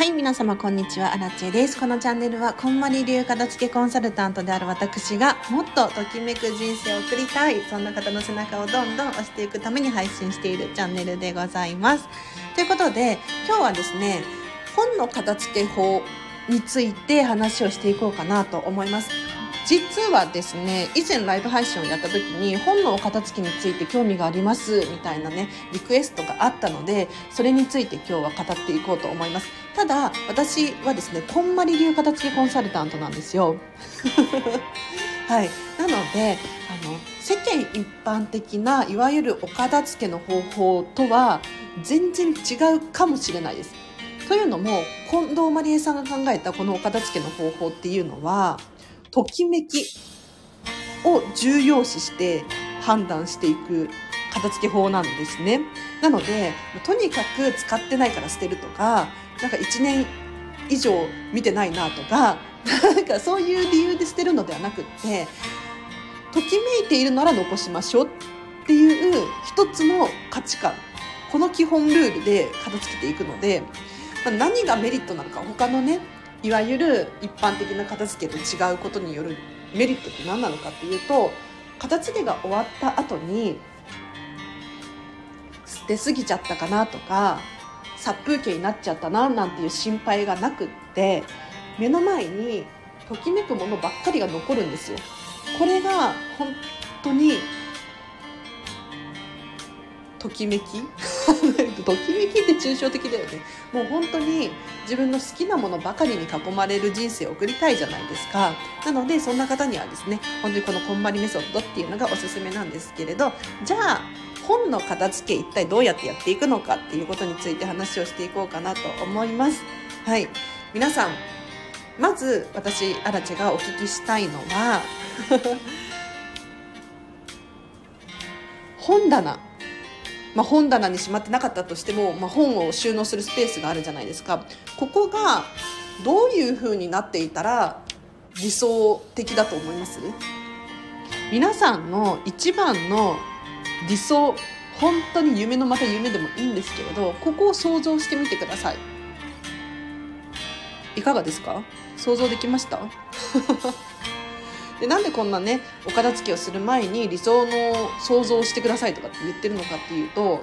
はい、皆様こんにちは、アラチェです。このチャンネルは、こんまり流片付けコンサルタントである私が、もっとときめく人生を送りたい、そんな方の背中をどんどん押していくために配信しているチャンネルでございます。ということで、今日はですね、本の片付け法について話をしていこうかなと思います。実はですね、以前ライブ配信をやった時に本のお片付けについて興味がありますみたいなね、リクエストがあったので、それについて今日は語っていこうと思います。ただ、私はですね、こんまり流片付けコンサルタントなんですよ。はい。なので、あの、世間一般的ないわゆるお片付けの方法とは全然違うかもしれないです。というのも、近藤まりえさんが考えたこのお片付けの方法っていうのは、ときめきを重要視して判断していく片付け法なんですね。なので、とにかく使ってないから捨てるとか、なんか1年以上見てないなとか、なんかそういう理由で捨てるのではなくって、ときめいているなら残しましょうっていう一つの価値観。この基本ルールで片付けていくので、ま、何がメリットなのか他のねいわゆる一般的な片付けと違うことによるメリットって何なのかっていうと片付けが終わった後に捨てすぎちゃったかなとか殺風景になっちゃったななんていう心配がなくって目の前にときめくものばっかりが残るんですよ。これが本当にときめき？ときめきって抽象的だよね。もう本当に自分の好きなものばかりに囲まれる人生を送りたいじゃないですか。なのでそんな方にはですね本当にこのこんまりメソッドっていうのがおすすめなんですけれどじゃあ本の片付け一体どうやってやっていくのかっていうことについて話をしていこうかなと思います。はい。皆さんまず私アラチェがお聞きしたいのは 本棚。まあ、本棚にしまってなかったとしても、まあ、本を収納するスペースがあるじゃないですか。ここがどういう風になっていたら理想的だと思います？皆さんの一番の理想本当に夢のまた夢でもいいんですけれどここを想像してみてください。いかがですか？想像できました？でなんでこんなねお片付けをする前に理想の想像をしてくださいとかって言ってるのかっていうと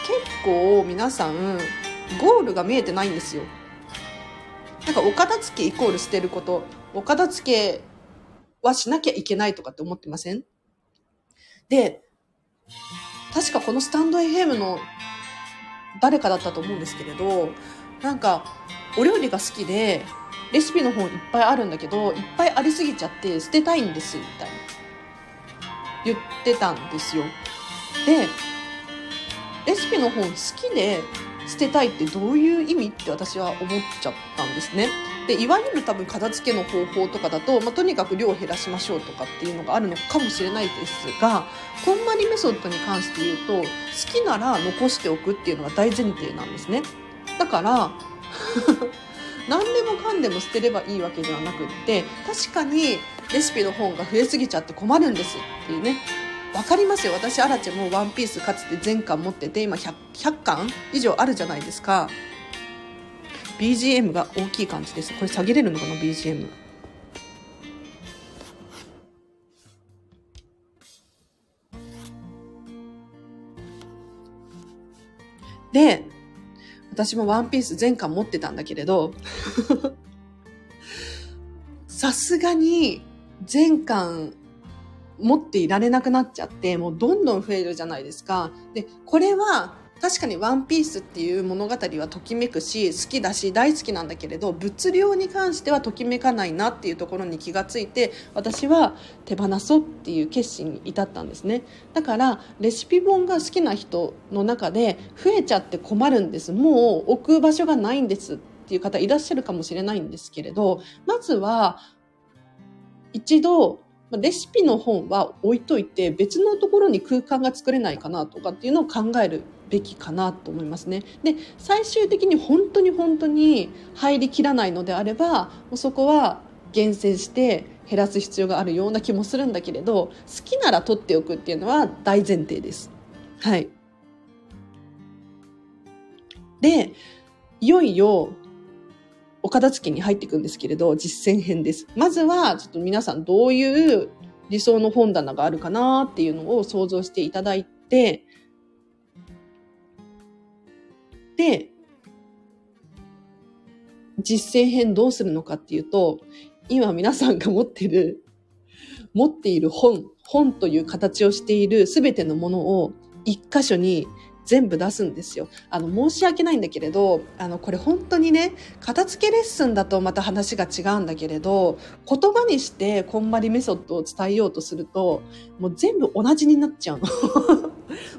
結構皆さんゴールが見えてないんですよ。なんかお片付けイコール捨てることお片付けはしなきゃいけないとかって思ってません？で確かこのスタンド FM の誰かだったと思うんですけれどなんかお料理が好きでレシピの本いっぱいあるんだけどいっぱいありすぎちゃって捨てたいんですみたいな。言ってたんですよ。でレシピの本好きで捨てたいってどういう意味って私は思っちゃったんですね。でいわゆる多分片付けの方法とかだと、まあ、とにかく量を減らしましょうとかっていうのがあるのかもしれないですがこんまりメソッドに関して言うと好きなら残しておくっていうのが大前提なんですね。だから 何でもかんでも捨てればいいわけではなくって確かにレシピの本が増えすぎちゃって困るんですっていうね。わかりますよ。私アラチェもワンピースかつて全巻持ってて今 100, 100巻以上あるじゃないですか。BGM が大きい感じです。これ下げれるのかな BGM で私もワンピース全巻持ってたんだけれど、さすがに全巻持っていられなくなっちゃって、もうどんどん増えるじゃないですか。で、これは確かにワンピースっていう物語はときめくし好きだし大好きなんだけれど物量に関してはときめかないなっていうところに気がついて私は手放そうっていう決心に至ったんですね。だからレシピ本が好きな人の中で増えちゃって困るんです。もう置く場所がないんですっていう方いらっしゃるかもしれないんですけれどまずは一度レシピの本は置いといて別のところに空間が作れないかなとかっていうのを考えるべきかなと思いますね。で最終的に本当に本当に入りきらないのであればもうそこは厳選して減らす必要があるような気もするんだけれど好きなら取っておくっていうのは大前提です。はい、でいよいよお片付けに入っていくんですけれど、実践編です。まずは、ちょっと皆さんどういう理想の本棚があるかなっていうのを想像していただいて、で、実践編どうするのかっていうと、今皆さんが持ってる、持っている本、本という形をしているすべてのものを一箇所に全部出すんですよ。あの、申し訳ないんだけれど、あの、これ本当にね、片付けレッスンだとまた話が違うんだけれど、言葉にしてこんまりメソッドを伝えようとすると、もう全部同じになっちゃうの。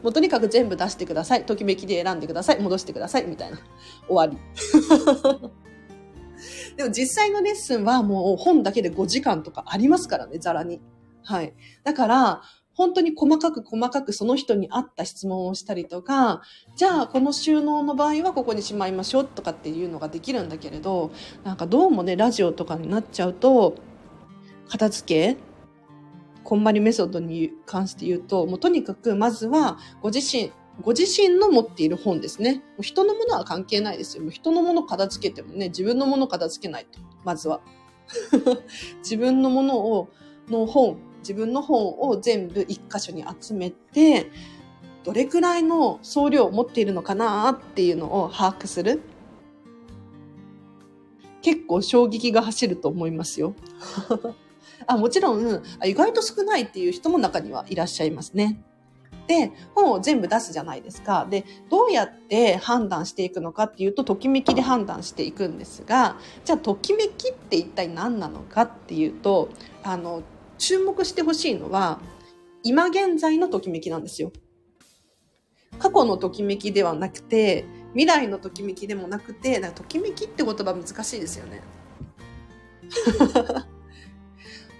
もうとにかく全部出してください。ときめきで選んでください。戻してください。みたいな。終わり。でも実際のレッスンはもう本だけで5時間とかありますからね、ざらに。はい。だから、本当に細かく細かくその人に合った質問をしたりとか、じゃあこの収納の場合はここにしまいましょうとかっていうのができるんだけれど、なんかどうもね、ラジオとかになっちゃうと、片付け、こんまりメソッドに関して言うと、もうとにかくまずはご自身、ご自身の持っている本ですね。もう人のものは関係ないですよ。もう人のもの片付けてもね、自分のもの片付けないと。まずは。自分のものを、の本、自分の本を全部一箇所に集めて、どれくらいの総量を持っているのかなっていうのを把握する。結構衝撃が走ると思いますよ。あもちろん、意外と少ないっていう人も中にはいらっしゃいますね。で、本を全部出すじゃないですか。で、どうやって判断していくのかっていうと、ときめきで判断していくんですが、じゃあ、ときめきって一体何なのかっていうと、あの、注目してほしいのは、今現在のときめきなんですよ。過去のときめきではなくて、未来のときめきでもなくて、なんかときめきって言葉難しいですよね。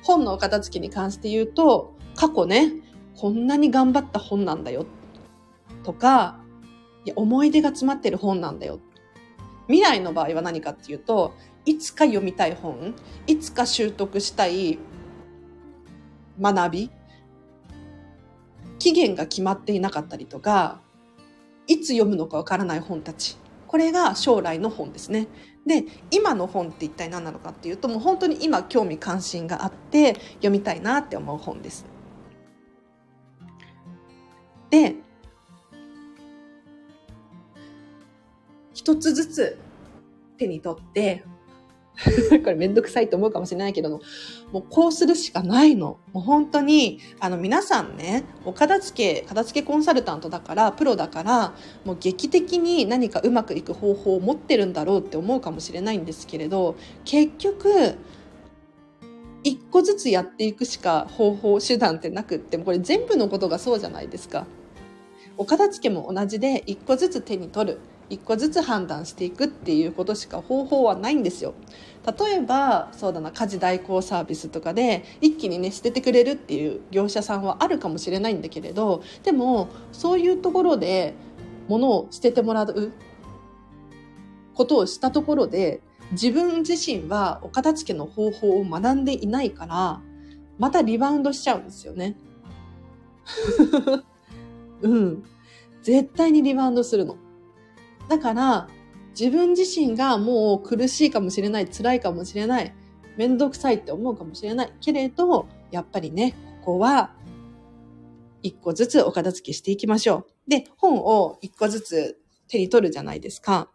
本のお片付けに関して言うと、過去ね、こんなに頑張った本なんだよ。とか、いや、思い出が詰まってる本なんだよ。未来の場合は何かっていうと、いつか読みたい本、いつか習得したい学び、期限が決まっていなかったりとか、いつ読むのかわからない本たち。これが将来の本ですね。で、今の本って一体何なのかっていうと、もう本当に今興味関心があって読みたいなって思う本です。で、一つずつ手に取って これめんどくさいと思うかもしれないけども、うこうするしかないの。もう本当に、あの皆さんね、お片付け、片付けコンサルタントだから、プロだから、もう劇的に何かうまくいく方法を持ってるんだろうって思うかもしれないんですけれど、結局、一個ずつやっていくしか方法、手段ってなくって、もこれ全部のことがそうじゃないですか。お片付けも同じで、一個ずつ手に取る。一個ずつ判断していくっていうことしか方法はないんですよ。例えばそうだな家事代行サービスとかで一気にね捨ててくれるっていう業者さんはあるかもしれないんだけれどでもそういうところで物を捨ててもらうことをしたところで自分自身はお片付けの方法を学んでいないからまたリバウンドしちゃうんですよね。うん。絶対にリバウンドするの。だから、自分自身がもう苦しいかもしれない、辛いかもしれない、めんどくさいって思うかもしれない。けれど、やっぱりね、ここは、一個ずつお片付けしていきましょう。で、本を一個ずつ手に取るじゃないですか。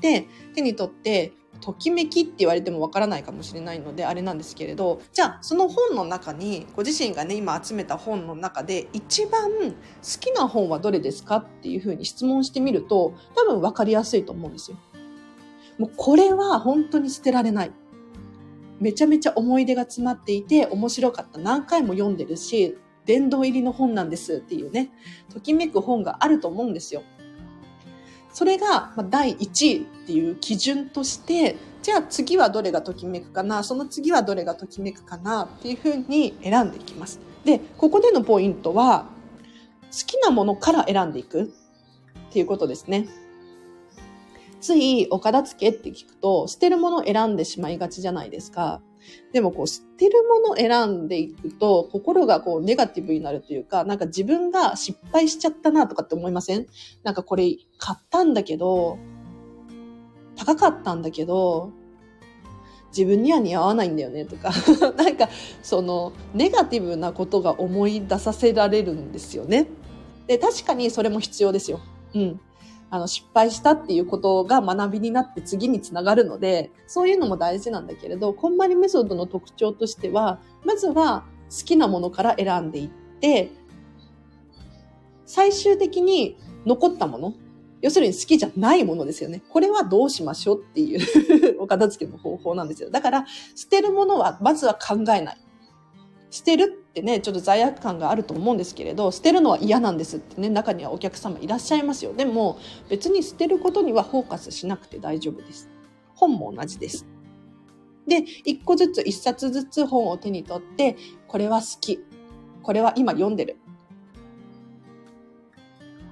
で、手に取って、ときめきって言われてもわからないかもしれないのであれなんですけれどじゃあその本の中にご自身がね今集めた本の中で一番好きな本はどれですかっていうふうに質問してみると多分分かりやすいと思うんですよ。もうこれは本当に捨てられない。めちゃめちゃ思い出が詰まっていて面白かった。何回も読んでるし、殿堂入りの本なんですっていうね、ときめく本があると思うんですよ。それが第1位っていう基準として、じゃあ次はどれがときめくかな、その次はどれがときめくかなっていうふうに選んでいきます。で、ここでのポイントは、好きなものから選んでいくっていうことですね。ついお片付けって聞くと、捨てるものを選んでしまいがちじゃないですか。でもこう、捨てるもの選んでいくと、心がこう、ネガティブになるというか、なんか自分が失敗しちゃったなとかって思いません？なんかこれ、買ったんだけど、高かったんだけど、自分には似合わないんだよねとか なんかそのネガティブなことが思い出させられるんですよね。で確かにそれも必要ですよ。うん。あの失敗したっていうことが学びになって次につながるのでそういうのも大事なんだけれどこんまりメソッドの特徴としてはまずは好きなものから選んでいって最終的に残ったもの要するに好きじゃないものですよね。これはどうしましょうっていう お片付けの方法なんですよ。だから、捨てるものは、まずは考えない。捨てるってね、ちょっと罪悪感があると思うんですけれど、捨てるのは嫌なんですってね、中にはお客様いらっしゃいますよ。でも、別に捨てることにはフォーカスしなくて大丈夫です。本も同じです。で、一個ずつ、一冊ずつ本を手に取って、これは好き。これは今読んでる。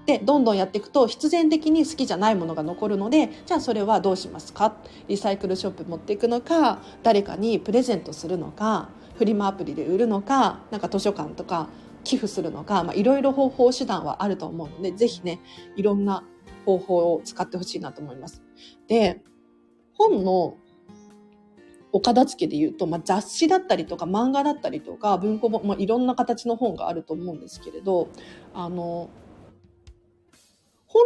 でどんどんやっていくと必然的に好きじゃないものが残るのでじゃあそれはどうしますか？リサイクルショップ持っていくのか誰かにプレゼントするのかフリマアプリで売るのかなんか図書館とか寄付するのかいろいろ方法手段はあると思うのでぜひねいろんな方法を使ってほしいなと思います。で本のお片付けで言うと、まあ、雑誌だったりとか漫画だったりとか文庫本、まあ、いろんな形の本があると思うんですけれどあの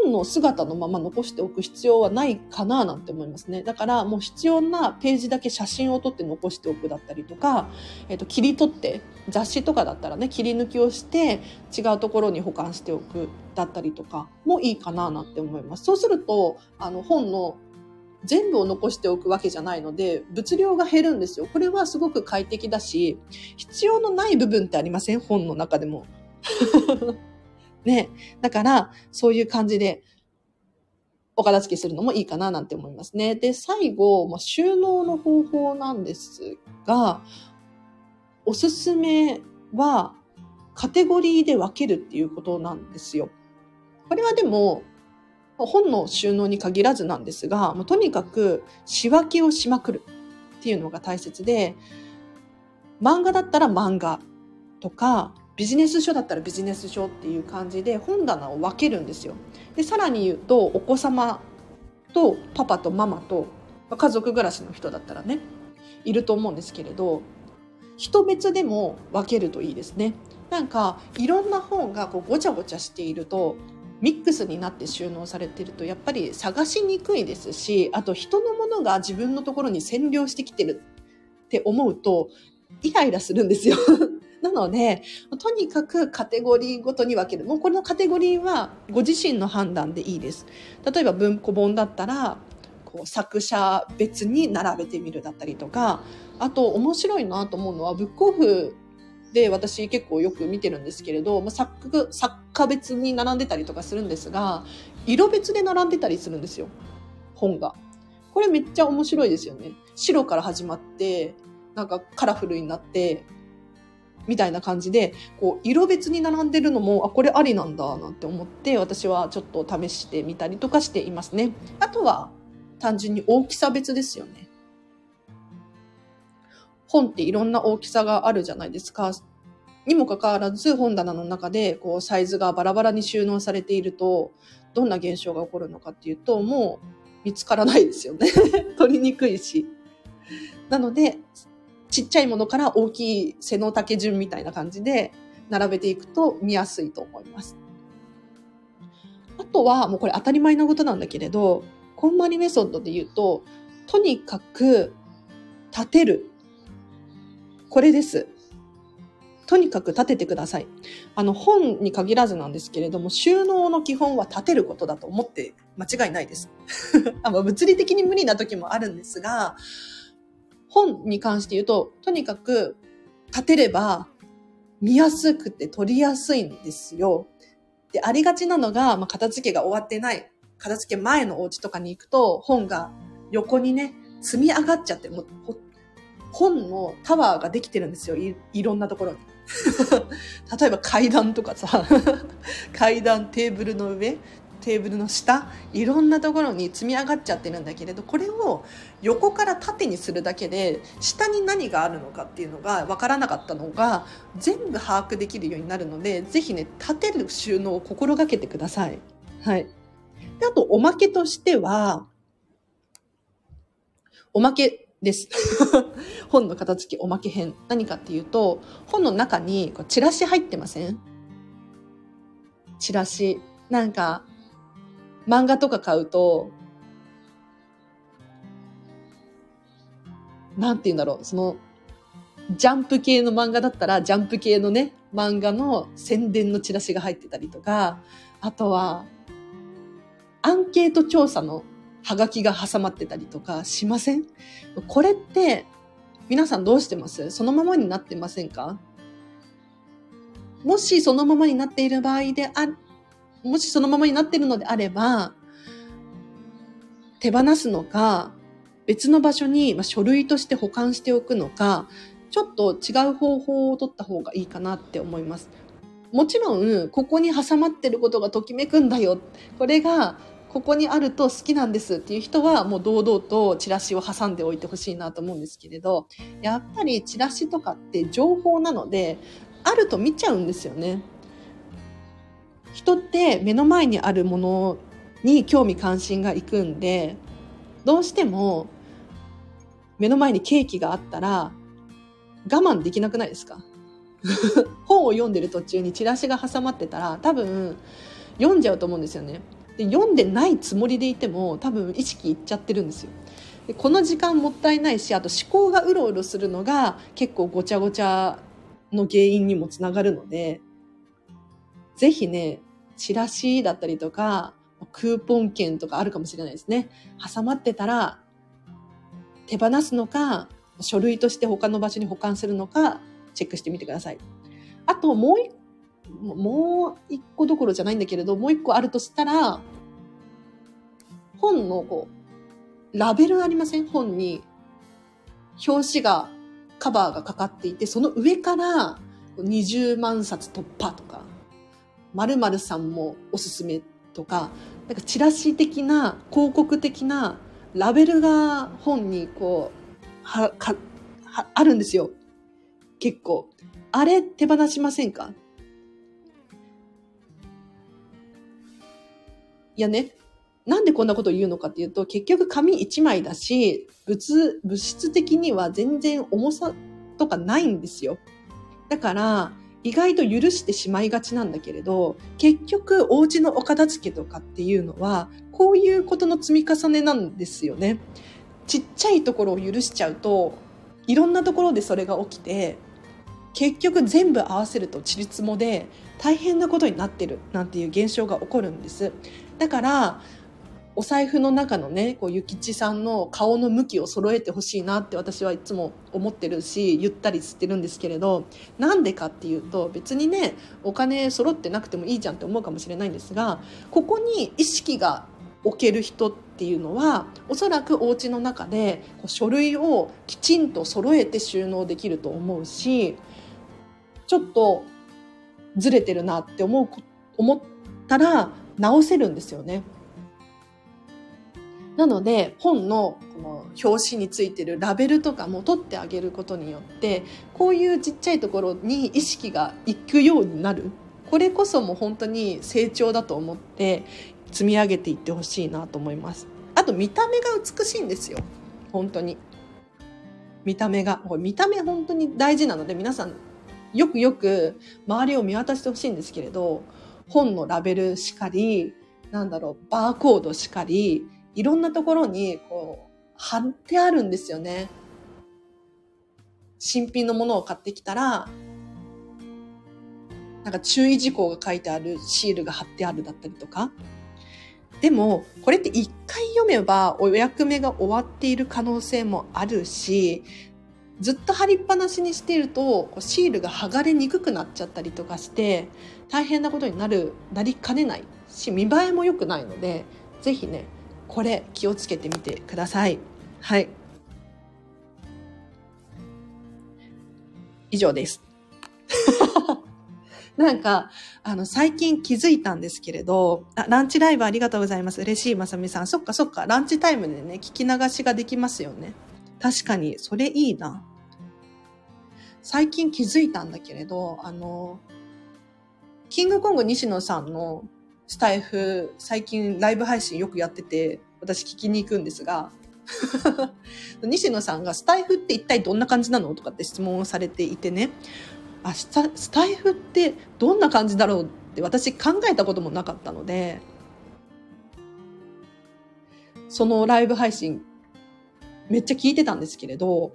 本の姿のまま残しておく必要はないかななんて思いますね。だからもう必要なページだけ写真を撮って残しておくだったりとか、えっ、ー、と、切り取って、雑誌とかだったらね、切り抜きをして違うところに保管しておくだったりとかもいいかななんて思います。そうすると、あの本の全部を残しておくわけじゃないので、物量が減るんですよ。これはすごく快適だし、必要のない部分ってありません？本の中でも。ね。だから、そういう感じで、お片付けするのもいいかななんて思いますね。で、最後、まあ、収納の方法なんですが、おすすめは、カテゴリーで分けるっていうことなんですよ。これはでも、本の収納に限らずなんですが、もうとにかく仕分けをしまくるっていうのが大切で、漫画だったら漫画とか、ビジネス書だったらビジネス書っていう感じで本棚を分けるんですよ。でさらに言うとお子様とパパとママと家族暮らしの人だったらねいると思うんですけれど人別でも分けるといいですね。なんかいろんな本がこうごちゃごちゃしているとミックスになって収納されてるとやっぱり探しにくいですしあと人のものが自分のところに占領してきてるって思うとイライラするんですよ なので、とにかくカテゴリーごとに分ける。もうこのカテゴリーはご自身の判断でいいです。例えば文庫本だったら、こう作者別に並べてみるだったりとか、あと面白いなと思うのは、ブックオフで私結構よく見てるんですけれどま、作作家別に並んでたりとかするんですが、色別で並んでたりするんですよ。本が。これめっちゃ面白いですよね。白から始まって、なんかカラフルになって、みたいな感じで、こう、色別に並んでるのも、あ、これありなんだ、なんて思って、私はちょっと試してみたりとかしていますね。あとは、単純に大きさ別ですよね。本っていろんな大きさがあるじゃないですか。にもかかわらず本棚の中でこうサイズがバラバラに収納されているとどんな現象が起こるのかっていうともう見つからないですよね 取りにくいし。なのでちっちゃいものから大きい背の丈順みたいな感じで並べていくと見やすいと思います。あとは、もうこれ当たり前のことなんだけれど、こんまりメソッドで言うと、とにかく立てる。これです。とにかく立ててください。あの、本に限らずなんですけれども、収納の基本は立てることだと思って間違いないです。あ物理的に無理な時もあるんですが、本に関して言うと、とにかく立てれば見やすくて取りやすいんですよ。で、ありがちなのが、まあ、片付けが終わってない、片付け前のお家とかに行くと、本が横にね、積み上がっちゃって、もう本のタワーができてるんですよ。いいろんなところに。例えば階段とかさ、階段、テーブルの上、テーブルの下いろんなところに積み上がっちゃってるんだけれどこれを横から縦にするだけで下に何があるのかっていうのが分からなかったのが全部把握できるようになるので是非ね立てる収納を心がけてください。はい、であとおまけとしてはおまけです。本の片付けおまけ編。何かっていうと、本の中にチラシ入ってません？チラシ。なんか、漫画とか買うと、なんて言うんだろう、その、ジャンプ系の漫画だったら、ジャンプ系のね、漫画の宣伝のチラシが入ってたりとか、あとは、アンケート調査のハガキが挟まってたりとかしません？これって、皆さんどうしてます？そのままになってませんか？もしそのままになっている場合であ、もしそのままになってるのであれば、手放すのか、別の場所にま書類として保管しておくのか、ちょっと違う方法を取った方がいいかなって思います。もちろん、ここに挟まってることがときめくんだよ。これが、ここにあると好きなんですっていう人は、もう堂々とチラシを挟んでおいてほしいなと思うんですけれど、やっぱりチラシとかって情報なので、あると見ちゃうんですよね。人って目の前にあるものに興味関心がいくんで、どうしても目の前にケーキがあったら我慢できなくないですか？本を読んでる途中にチラシが挟まってたら多分読んじゃうと思うんですよね。で読んでないつもりでいても多分意識いっちゃってるんですよ。でこの時間もったいないしあと思考がうろうろするのが結構ごちゃごちゃの原因にもつながるのでぜひねチラシだったりとかクーポン券とかあるかもしれないですね。挟まってたら手放すのか書類として他の場所に保管するのかチェックしてみてください。あともう一もう一個どころじゃないんだけれど、もう一個あるとしたら、本のこう、ラベルありません？本に、表紙が、カバーがかかっていて、その上から20万冊突破とか、〇〇さんもおすすめとか、なんかチラシ的な、広告的なラベルが本にこう、は、か、は、あるんですよ。結構。あれ手放しませんか？いやね、なんでこんなことを言うのかっていうと、結局紙1枚だし、物、物質的には全然重さとかないんですよ。だから、意外と許してしまいがちなんだけれど、結局、お家のお片付けとかっていうのは、こういうことの積み重ねなんですよね。ちっちゃいところを許しちゃうと、いろんなところでそれが起きて、結局全部合わせるとちりつもで大変なことになってるなんていう現象が起こるんです。だから、お財布の中のね、こう、ゆきちさんの顔の向きを揃えてほしいなって私はいつも思ってるし、言ったりしてるんですけれど、なんでかっていうと、別にね、お金揃ってなくてもいいじゃんって思うかもしれないんですが、ここに意識が置ける人っていうのは、おそらくお家の中で書類をきちんと揃えて収納できると思うし、ちょっとずれてるなって思う、思ったら直せるんですよね。なので本のこの表紙についてるラベルとかも取ってあげることによってこういうちっちゃいところに意識がいくようになる。これこそも本当に成長だと思って積み上げていってほしいなと思います。あと見た目が美しいんですよ。本当に。見た目が。これ見た目本当に大事なので皆さんよくよく周りを見渡してほしいんですけれど本のラベルしかりなんだろうバーコードしかりいろんなところにこう貼ってあるんですよね。新品のものを買ってきたら、なんか注意事項が書いてあるシールが貼ってあるだったりとか。でも、これって一回読めばお役目が終わっている可能性もあるし、ずっと貼りっぱなしにしていると、シールが剥がれにくくなっちゃったりとかして、大変なことになる、なりかねないし、見栄えも良くないので、ぜひね、これ気をつけてみてください。はい。以上です。なんか、あの、最近気づいたんですけれど、あ、ランチライブありがとうございます。嬉しいまさみさん。そっかそっか、ランチタイムでね、聞き流しができますよね。確かに、それいいな。最近気づいたんだけれど、あの、キングコング西野さんのスタイフ、最近ライブ配信よくやってて、私聞きに行くんですが、西野さんがスタイフって一体どんな感じなのとかって質問をされていてね、あ、スタスタイフってどんな感じだろうって私考えたこともなかったので、そのライブ配信めっちゃ聞いてたんですけれど、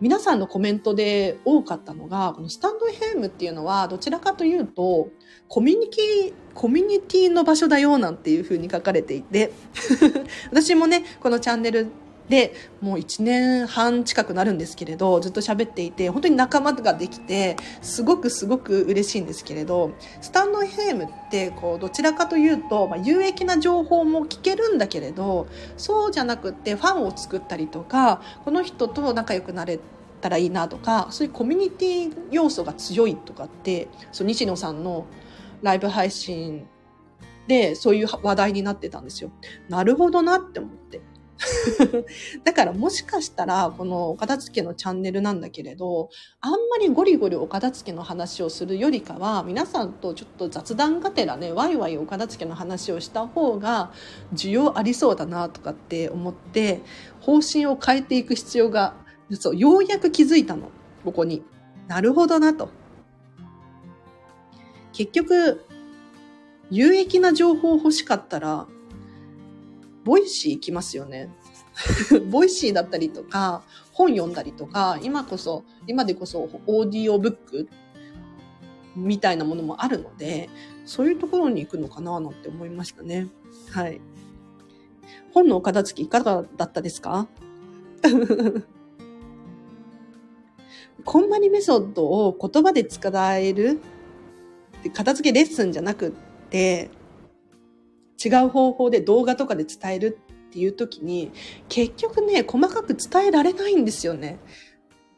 皆さんのコメントで多かったのが、このスタンド FM っていうのはどちらかというと、コミュニティ、コミュニティの場所だよなんていうふうに書かれていて、私もね、このチャンネルで、もう1年半近くなるんですけれど、ずっと喋っていて、本当に仲間ができて、すごくすごく嬉しいんですけれど、スタンド FM って、こう、どちらかというと、まあ、有益な情報も聞けるんだけれど、そうじゃなくってファンを作ったりとか、この人と仲良くなれたらいいなとか、そういうコミュニティ要素が強いとかって、そう、西野さんのライブ配信でそういう話題になってたんですよ。なるほどなって思って。だからもしかしたら、このお片付けのチャンネルなんだけれど、あんまりゴリゴリお片付けの話をするよりかは、皆さんとちょっと雑談がてらね、ワイワイお片付けの話をした方が、需要ありそうだなとかって思って、方針を変えていく必要が、そうようやく気づいたの。ここに。なるほどなと。結局、有益な情報欲しかったら、 Voicy 行きますよね。Voicy だったりとか、本読んだりとか、今こそ、今でこそオーディオブックみたいなものもあるので、そういうところに行くのかななんて思いましたね。はい。本のお片付けいかがだったですか？こんまりメソッドを言葉で使える片付けレッスンじゃなくって、違う方法で動画とかで伝えるっていう時に、結局ね、細かく伝えられないんですよね。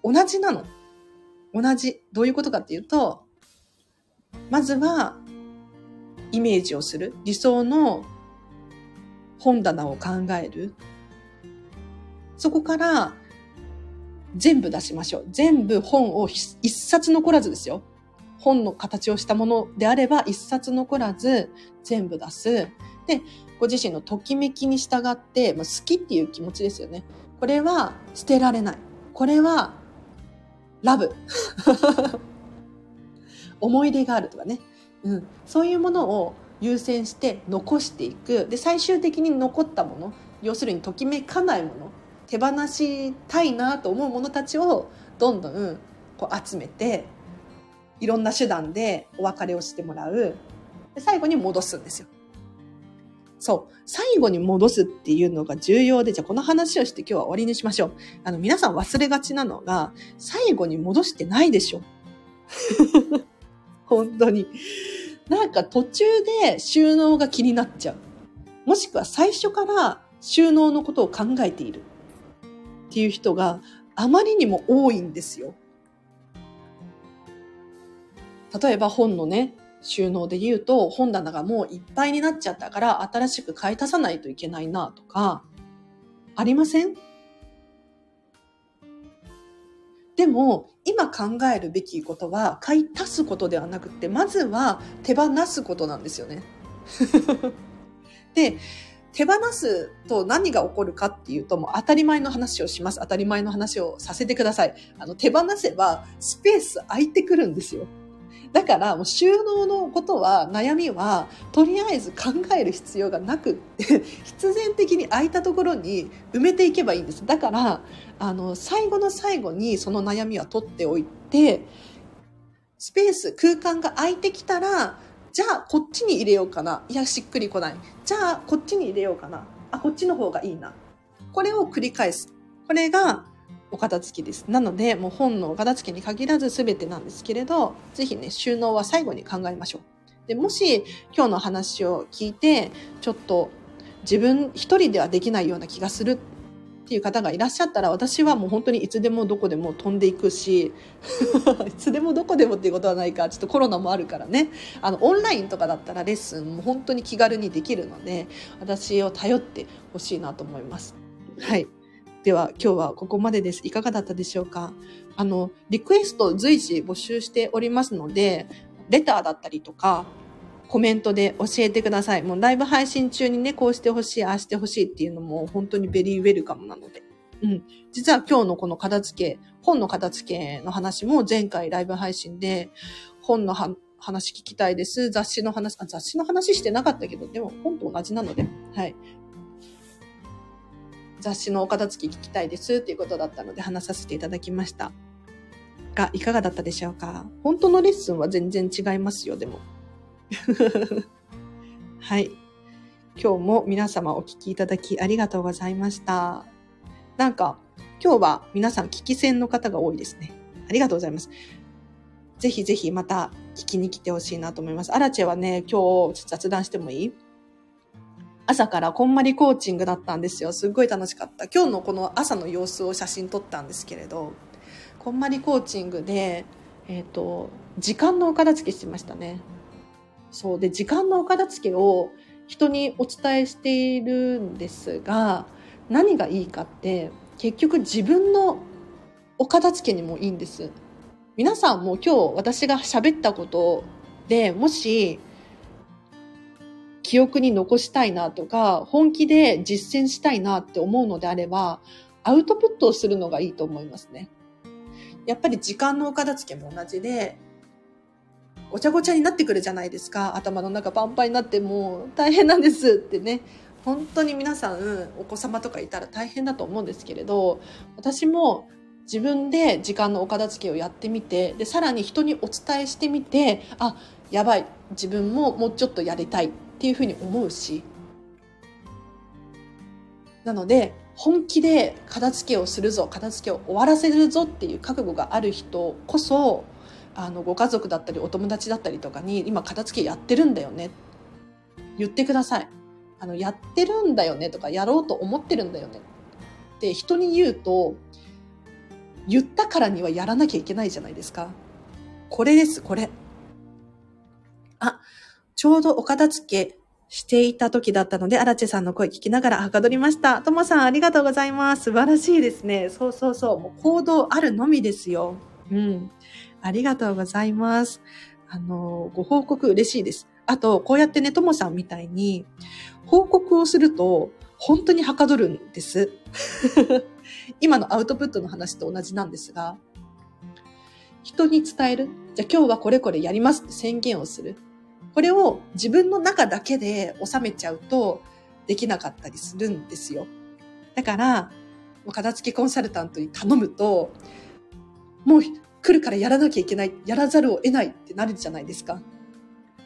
同じなの。同じ。どういうことかっていうと、まずは、イメージをする。理想の本棚を考える。そこから、全部出しましょう。全部本を一冊残らずですよ。本の形をしたものであれば、一冊残らず全部出す。で、ご自身のときめきに従って、まあ、好きっていう気持ちですよね。これは捨てられない。これはラブ。思い出があるとかね。うん。そういうものを優先して残していく。で、最終的に残ったもの、要するにときめかないもの、手放したいなと思うものたちをどんどんこう集めて、いろんな手段でお別れをしてもらう。で最後に戻すんですよ。そう。最後に戻すっていうのが重要で、じゃあこの話をして今日は終わりにしましょう。あの、皆さん忘れがちなのが、最後に戻してないでしょ。本当に。なんか途中で収納が気になっちゃう。もしくは最初から収納のことを考えている。っていう人があまりにも多いんですよ。例えば本のね、収納で言うと本棚がもういっぱいになっちゃったから新しく買い足さないといけないなとか、ありません？でも、今考えるべきことは、買い足すことではなくて、まずは手放すことなんですよね。で、手放すと何が起こるかっていうと、もう当たり前の話をします。当たり前の話をさせてください。あの、手放せばスペース空いてくるんですよ。だからもう収納のことは悩みはとりあえず考える必要がなくって 必然的に空いたところに埋めていけばいいんです。だからあの最後の最後にその悩みは取っておいてスペース空間が空いてきたらじゃあこっちに入れようかな。いやしっくりこない。じゃあこっちに入れようかな。あこっちの方がいいな。これを繰り返す。これがお片付きです。なので、もう本のお片付けに限らず全てなんですけれど、ぜひね、収納は最後に考えましょう。で、もし今日の話を聞いて、ちょっと自分一人ではできないような気がするっていう方がいらっしゃったら、私はもう本当にいつでもどこでも飛んでいくし、いつでもどこでもっていうことはないか、ちょっとコロナもあるからね、あの、オンラインとかだったらレッスンも本当に気軽にできるので、私を頼ってほしいなと思います。はい。では今日はここまでです。いかがだったでしょうか？あの、リクエスト随時募集しておりますので、レターだったりとか、コメントで教えてください。もうライブ配信中にね、こうしてほしい、ああしてほしいっていうのも本当にベリーウェルカムなので。うん。実は今日のこの片付け、本の片付けの話も前回ライブ配信で、本の話聞きたいです。雑誌の話、あ、雑誌の話してなかったけど、でも本と同じなので、はい。雑誌のお片付け聞きたいですっていうことだったので話させていただきました。が、いかがだったでしょうか？本当のレッスンは全然違いますよ、でも。はい。今日も皆様お聞きいただきありがとうございました。なんか、今日は皆さん聞き戦の方が多いですね。ありがとうございます。ぜひぜひまた聞きに来てほしいなと思います。アラチェはね、今日雑談してもいい？朝からこんまりコーチングだったんですよ。すっごい楽しかった。今日のこの朝の様子を写真撮ったんですけれど、こんまりコーチングで、えっ、ー、と、時間のお片付けしましたね。そう。で、時間のお片付けを人にお伝えしているんですが、何がいいかって、結局自分のお片付けにもいいんです。皆さんも今日私が喋ったことでもし記憶に残したいなとか、本気で実践したいなって思うのであれば、アウトプットをするのがいいと思いますね。やっぱり時間のお片付けも同じで、ごちゃごちゃになってくるじゃないですか。頭の中パンパンになってもう大変なんですってね。本当に皆さんお子様とかいたら大変だと思うんですけれど、私も自分で時間のお片付けをやってみて、で、さらに人にお伝えしてみて、あ、やばい、自分ももうちょっとやりたいっっていうふうに思うし。なので本気で片付けをするぞ片付けを終わらせるぞっていう覚悟がある人こそあのご家族だったりお友達だったりとかに今片付けやってるんだよね。言ってください。あのやってるんだよねとかやろうと思ってるんだよね。って人に言うと言ったからにはやらなきゃいけないじゃないですか。これですこれ。ちょうどお片付けしていた時だったので、荒地さんの声聞きながらはかどりました。ともさんありがとうございます。素晴らしいですね。そうそうそう。もう行動あるのみですよ。うん。ありがとうございます。あの、ご報告嬉しいです。あと、こうやってね、ともさんみたいに、報告をすると、本当にはかどるんです。今のアウトプットの話と同じなんですが、人に伝える。じゃあ今日はこれこれやりますって宣言をする。これを自分の中だけで収めちゃうとできなかったりするんですよ。だから、片付けコンサルタントに頼むと、もう来るからやらなきゃいけない、やらざるを得ないってなるじゃないですか。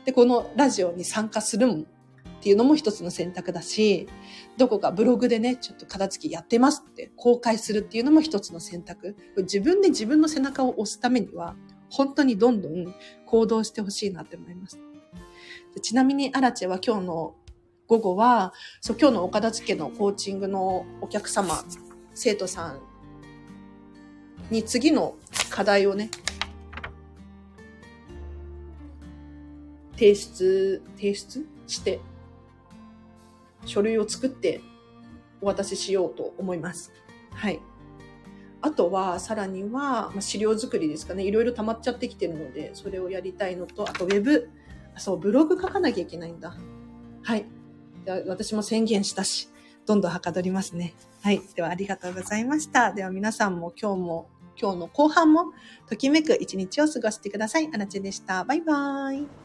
で、このラジオに参加するっていうのも一つの選択だし、どこかブログでね、ちょっと片付けやってますって公開するっていうのも一つの選択。自分で自分の背中を押すためには、本当にどんどん行動してほしいなって思います。ちなみにアラチェは今日の午後は、そう、今日のお片付のコーチングのお客様、生徒さんに次の課題をね、提出、提出して、書類を作ってお渡ししようと思います。はい。あとは、さらには、まあ、資料作りですかね。いろいろ溜まっちゃってきてるので、それをやりたいのと、あと、ウェブそう、ブログ書かなきゃいけないんだ。はい。私も宣言したし、どんどんはかどりますね。はい。ではありがとうございました。では皆さんも今日も、今日の後半も、ときめく一日を過ごしてください。あなちでした。バイバーイ。